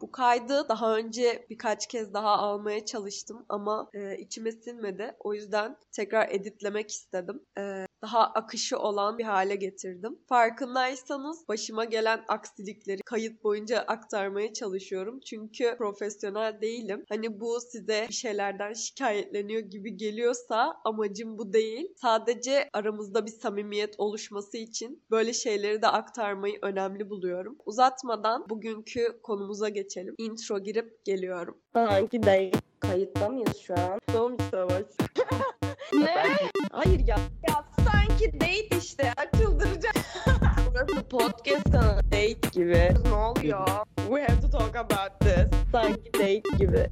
Bu kaydı daha önce birkaç kez daha almaya çalıştım ama e, içime sinmedi. O yüzden tekrar editlemek istedim. E, daha akışı olan bir hale getirdim. Farkındaysanız başıma gelen aksilikleri kayıt boyunca aktarmaya çalışıyorum. Çünkü profesyonel değilim. Hani bu size bir şeylerden şikayetleniyor gibi geliyorsa amacım bu değil. Sadece aramızda bir samimiyet oluşması için böyle şeyleri de aktarmayı önemli buluyorum. Uzatmadan bugünkü konumuza geçelim. Intro girip geliyorum. Sanki değil. Kayıtta mıyız şu an? Bir savaş. Ne? Hayır ya. Ya sanki date işte. Açıldıracak. Burası podcast kanalı. Date gibi. ne oluyor? We have to talk about this. Sanki date gibi.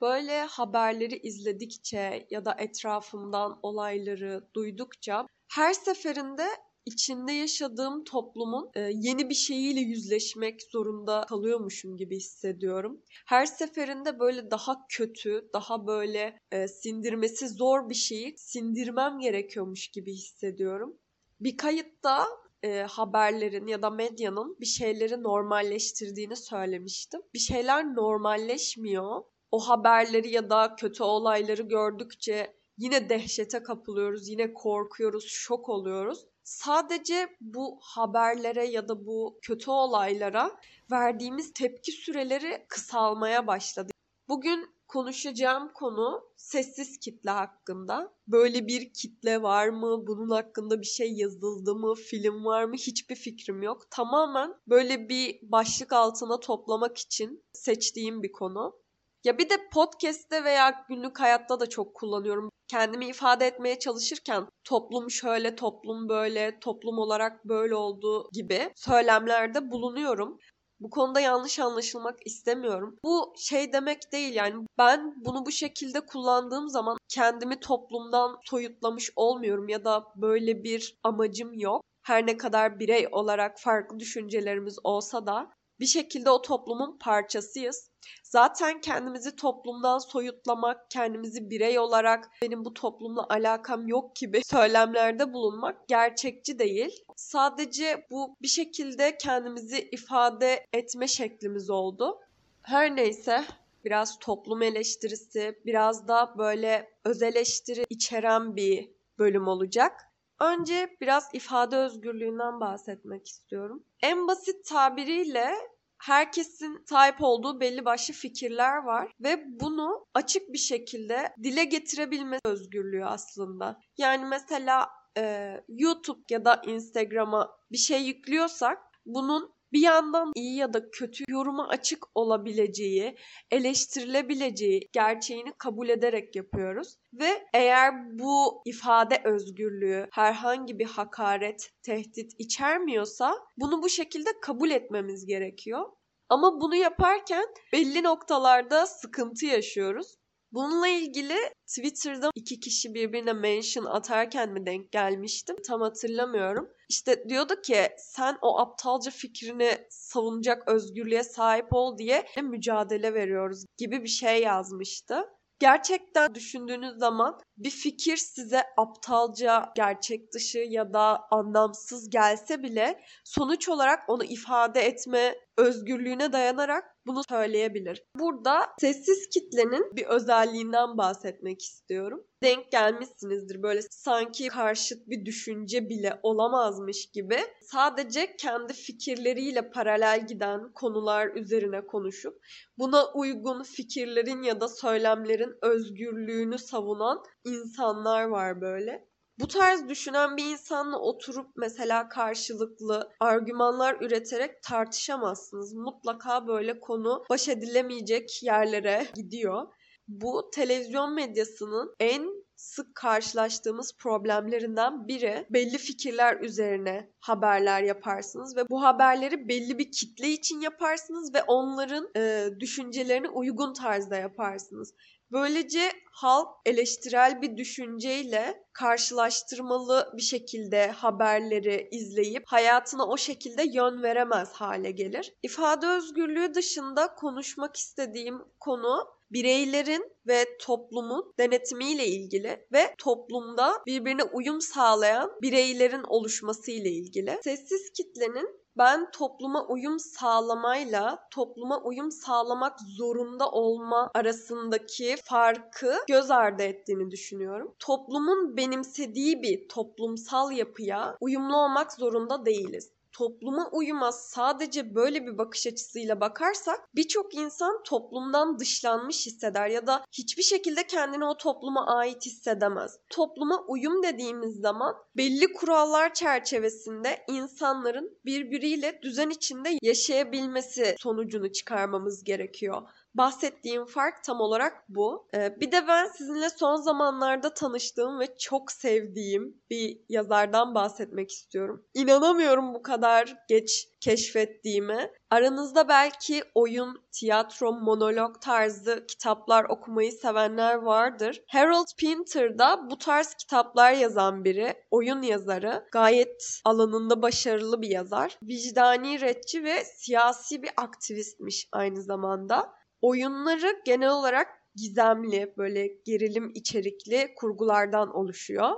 Böyle haberleri izledikçe ya da etrafımdan olayları duydukça her seferinde içinde yaşadığım toplumun e, yeni bir şeyiyle yüzleşmek zorunda kalıyormuşum gibi hissediyorum. Her seferinde böyle daha kötü, daha böyle e, sindirmesi zor bir şeyi sindirmem gerekiyormuş gibi hissediyorum. Bir kayıtta e, haberlerin ya da medyanın bir şeyleri normalleştirdiğini söylemiştim. Bir şeyler normalleşmiyor. O haberleri ya da kötü olayları gördükçe yine dehşete kapılıyoruz, yine korkuyoruz, şok oluyoruz. Sadece bu haberlere ya da bu kötü olaylara verdiğimiz tepki süreleri kısalmaya başladı. Bugün konuşacağım konu sessiz kitle hakkında. Böyle bir kitle var mı? Bunun hakkında bir şey yazıldı mı? Film var mı? Hiçbir fikrim yok. Tamamen böyle bir başlık altına toplamak için seçtiğim bir konu. Ya bir de podcast'te veya günlük hayatta da çok kullanıyorum. Kendimi ifade etmeye çalışırken toplum şöyle, toplum böyle, toplum olarak böyle olduğu gibi söylemlerde bulunuyorum. Bu konuda yanlış anlaşılmak istemiyorum. Bu şey demek değil yani ben bunu bu şekilde kullandığım zaman kendimi toplumdan soyutlamış olmuyorum ya da böyle bir amacım yok. Her ne kadar birey olarak farklı düşüncelerimiz olsa da bir şekilde o toplumun parçasıyız. Zaten kendimizi toplumdan soyutlamak, kendimizi birey olarak benim bu toplumla alakam yok gibi söylemlerde bulunmak gerçekçi değil. Sadece bu bir şekilde kendimizi ifade etme şeklimiz oldu. Her neyse biraz toplum eleştirisi, biraz da böyle öz eleştiri içeren bir bölüm olacak. Önce biraz ifade özgürlüğünden bahsetmek istiyorum. En basit tabiriyle herkesin sahip olduğu belli başlı fikirler var ve bunu açık bir şekilde dile getirebilme özgürlüğü aslında. Yani mesela e, YouTube ya da Instagram'a bir şey yüklüyorsak bunun bir yandan iyi ya da kötü yoruma açık olabileceği, eleştirilebileceği gerçeğini kabul ederek yapıyoruz. Ve eğer bu ifade özgürlüğü herhangi bir hakaret, tehdit içermiyorsa bunu bu şekilde kabul etmemiz gerekiyor. Ama bunu yaparken belli noktalarda sıkıntı yaşıyoruz. Bununla ilgili Twitter'da iki kişi birbirine mention atarken mi denk gelmiştim tam hatırlamıyorum. İşte diyordu ki sen o aptalca fikrini savunacak özgürlüğe sahip ol diye mücadele veriyoruz gibi bir şey yazmıştı. Gerçekten düşündüğünüz zaman bir fikir size aptalca, gerçek dışı ya da anlamsız gelse bile sonuç olarak onu ifade etme özgürlüğüne dayanarak bunu söyleyebilir. Burada sessiz kitlenin bir özelliğinden bahsetmek istiyorum. Denk gelmişsinizdir böyle sanki karşıt bir düşünce bile olamazmış gibi sadece kendi fikirleriyle paralel giden konular üzerine konuşup buna uygun fikirlerin ya da söylemlerin özgürlüğünü savunan insanlar var böyle. Bu tarz düşünen bir insanla oturup mesela karşılıklı argümanlar üreterek tartışamazsınız. Mutlaka böyle konu baş edilemeyecek yerlere gidiyor. Bu televizyon medyasının en sık karşılaştığımız problemlerinden biri belli fikirler üzerine haberler yaparsınız ve bu haberleri belli bir kitle için yaparsınız ve onların e, düşüncelerine uygun tarzda yaparsınız. Böylece halk eleştirel bir düşünceyle karşılaştırmalı bir şekilde haberleri izleyip hayatına o şekilde yön veremez hale gelir. İfade özgürlüğü dışında konuşmak istediğim konu bireylerin ve toplumun denetimiyle ilgili ve toplumda birbirine uyum sağlayan bireylerin oluşması ile ilgili. Sessiz kitlenin ben topluma uyum sağlamayla topluma uyum sağlamak zorunda olma arasındaki farkı göz ardı ettiğini düşünüyorum. Toplumun benimsediği bir toplumsal yapıya uyumlu olmak zorunda değiliz topluma uyuma sadece böyle bir bakış açısıyla bakarsak birçok insan toplumdan dışlanmış hisseder ya da hiçbir şekilde kendini o topluma ait hissedemez. Topluma uyum dediğimiz zaman belli kurallar çerçevesinde insanların birbiriyle düzen içinde yaşayabilmesi sonucunu çıkarmamız gerekiyor. Bahsettiğim fark tam olarak bu. Ee, bir de ben sizinle son zamanlarda tanıştığım ve çok sevdiğim bir yazardan bahsetmek istiyorum. İnanamıyorum bu kadar geç keşfettiğime. Aranızda belki oyun, tiyatro, monolog tarzı kitaplar okumayı sevenler vardır. Harold Pinter da bu tarz kitaplar yazan biri, oyun yazarı. Gayet alanında başarılı bir yazar. Vicdani retçi ve siyasi bir aktivistmiş aynı zamanda. Oyunları genel olarak gizemli, böyle gerilim içerikli kurgulardan oluşuyor.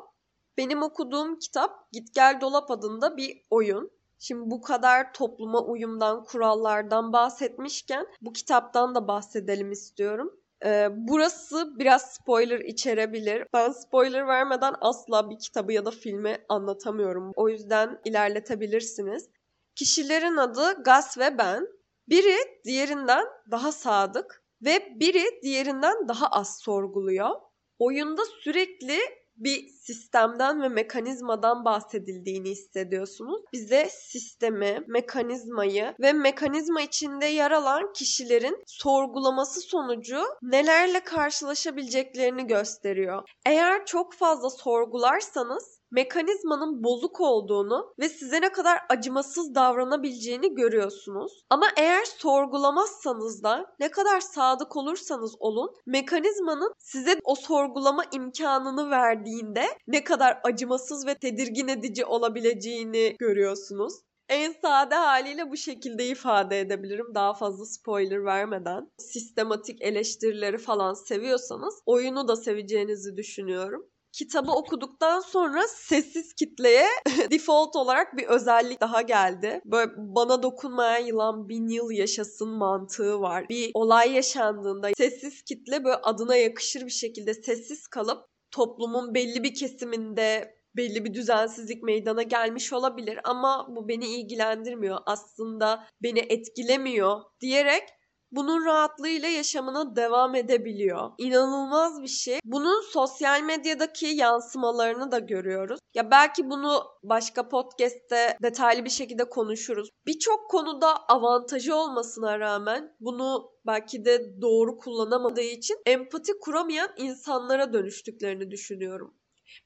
Benim okuduğum kitap Git Gel Dolap adında bir oyun. Şimdi bu kadar topluma uyumdan, kurallardan bahsetmişken bu kitaptan da bahsedelim istiyorum. Ee, burası biraz spoiler içerebilir. Ben spoiler vermeden asla bir kitabı ya da filmi anlatamıyorum. O yüzden ilerletebilirsiniz. Kişilerin adı Gus ve Ben. Biri diğerinden daha sadık ve biri diğerinden daha az sorguluyor. Oyunda sürekli bir sistemden ve mekanizmadan bahsedildiğini hissediyorsunuz. Bize sistemi, mekanizmayı ve mekanizma içinde yer alan kişilerin sorgulaması sonucu nelerle karşılaşabileceklerini gösteriyor. Eğer çok fazla sorgularsanız mekanizmanın bozuk olduğunu ve size ne kadar acımasız davranabileceğini görüyorsunuz. Ama eğer sorgulamazsanız da ne kadar sadık olursanız olun mekanizmanın size o sorgulama imkanını verdiğinde ne kadar acımasız ve tedirgin edici olabileceğini görüyorsunuz. En sade haliyle bu şekilde ifade edebilirim daha fazla spoiler vermeden. Sistematik eleştirileri falan seviyorsanız oyunu da seveceğinizi düşünüyorum kitabı okuduktan sonra sessiz kitleye default olarak bir özellik daha geldi. Böyle bana dokunmayan yılan bin yıl yaşasın mantığı var. Bir olay yaşandığında sessiz kitle böyle adına yakışır bir şekilde sessiz kalıp toplumun belli bir kesiminde belli bir düzensizlik meydana gelmiş olabilir ama bu beni ilgilendirmiyor. Aslında beni etkilemiyor diyerek bunun rahatlığıyla yaşamına devam edebiliyor. İnanılmaz bir şey. Bunun sosyal medyadaki yansımalarını da görüyoruz. Ya belki bunu başka podcast'te detaylı bir şekilde konuşuruz. Birçok konuda avantajı olmasına rağmen bunu belki de doğru kullanamadığı için empati kuramayan insanlara dönüştüklerini düşünüyorum.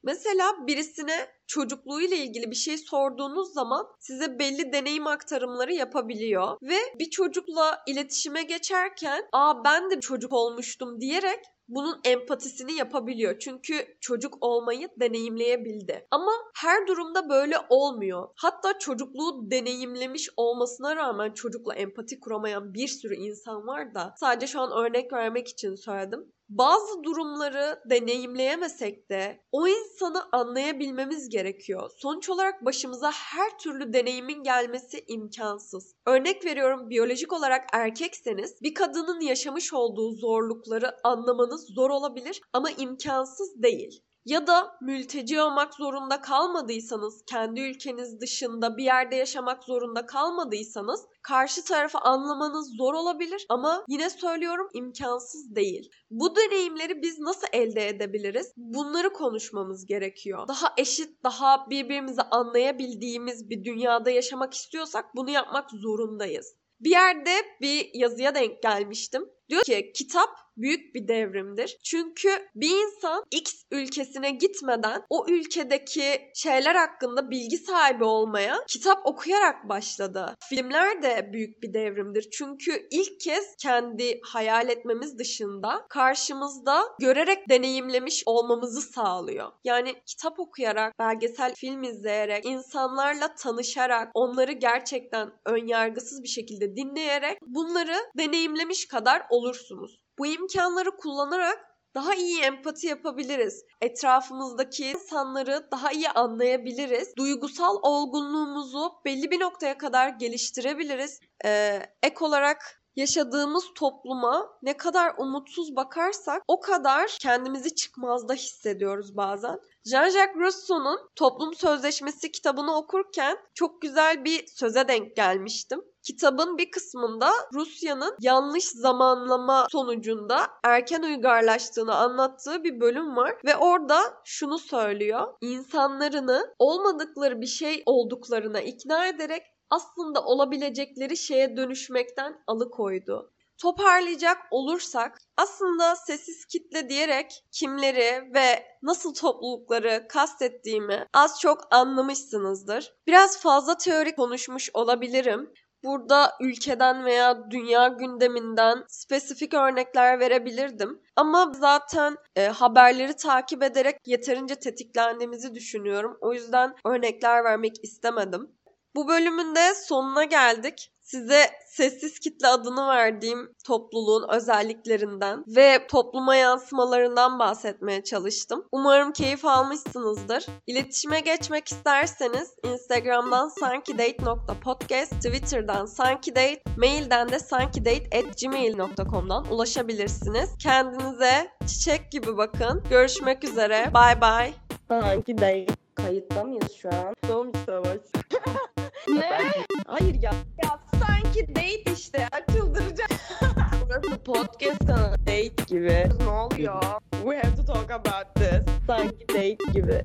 Mesela birisine çocukluğuyla ilgili bir şey sorduğunuz zaman size belli deneyim aktarımları yapabiliyor ve bir çocukla iletişime geçerken "Aa ben de çocuk olmuştum." diyerek bunun empatisini yapabiliyor. Çünkü çocuk olmayı deneyimleyebildi. Ama her durumda böyle olmuyor. Hatta çocukluğu deneyimlemiş olmasına rağmen çocukla empati kuramayan bir sürü insan var da sadece şu an örnek vermek için söyledim bazı durumları deneyimleyemesek de o insanı anlayabilmemiz gerekiyor. Sonuç olarak başımıza her türlü deneyimin gelmesi imkansız. Örnek veriyorum biyolojik olarak erkekseniz bir kadının yaşamış olduğu zorlukları anlamanız zor olabilir ama imkansız değil ya da mülteci olmak zorunda kalmadıysanız, kendi ülkeniz dışında bir yerde yaşamak zorunda kalmadıysanız karşı tarafı anlamanız zor olabilir ama yine söylüyorum imkansız değil. Bu deneyimleri biz nasıl elde edebiliriz? Bunları konuşmamız gerekiyor. Daha eşit, daha birbirimizi anlayabildiğimiz bir dünyada yaşamak istiyorsak bunu yapmak zorundayız. Bir yerde bir yazıya denk gelmiştim. Diyor ki kitap büyük bir devrimdir. Çünkü bir insan X ülkesine gitmeden o ülkedeki şeyler hakkında bilgi sahibi olmaya kitap okuyarak başladı. Filmler de büyük bir devrimdir. Çünkü ilk kez kendi hayal etmemiz dışında karşımızda görerek deneyimlemiş olmamızı sağlıyor. Yani kitap okuyarak, belgesel film izleyerek, insanlarla tanışarak, onları gerçekten önyargısız bir şekilde dinleyerek bunları deneyimlemiş kadar olursunuz. Bu imkanları kullanarak daha iyi empati yapabiliriz. Etrafımızdaki insanları daha iyi anlayabiliriz. Duygusal olgunluğumuzu belli bir noktaya kadar geliştirebiliriz. Ee, ek olarak yaşadığımız topluma ne kadar umutsuz bakarsak o kadar kendimizi çıkmazda hissediyoruz bazen. Jean-Jacques Rousseau'nun Toplum Sözleşmesi kitabını okurken çok güzel bir söze denk gelmiştim. Kitabın bir kısmında Rusya'nın yanlış zamanlama sonucunda erken uygarlaştığını anlattığı bir bölüm var ve orada şunu söylüyor. İnsanlarını olmadıkları bir şey olduklarına ikna ederek aslında olabilecekleri şeye dönüşmekten alıkoydu. Toparlayacak olursak aslında sessiz kitle diyerek kimleri ve nasıl toplulukları kastettiğimi az çok anlamışsınızdır. Biraz fazla teorik konuşmuş olabilirim. Burada ülkeden veya dünya gündeminden spesifik örnekler verebilirdim. Ama zaten e, haberleri takip ederek yeterince tetiklendiğimizi düşünüyorum. O yüzden örnekler vermek istemedim. Bu bölümün de sonuna geldik. Size sessiz kitle adını verdiğim topluluğun özelliklerinden ve topluma yansımalarından bahsetmeye çalıştım. Umarım keyif almışsınızdır. İletişime geçmek isterseniz Instagram'dan sankidate.podcast, Twitter'dan sankidate, mailden de sankidate.gmail.com'dan ulaşabilirsiniz. Kendinize çiçek gibi bakın. Görüşmek üzere. Bye bye. Sanki değil. Kayıtta mıyız şu an? Soğum savaş. Ne? Hayır ya. Ya sanki date işte. Çıldıracağım. Burası podcast kanalı. Date gibi. ne oluyor? We have to talk about this. Sanki date gibi.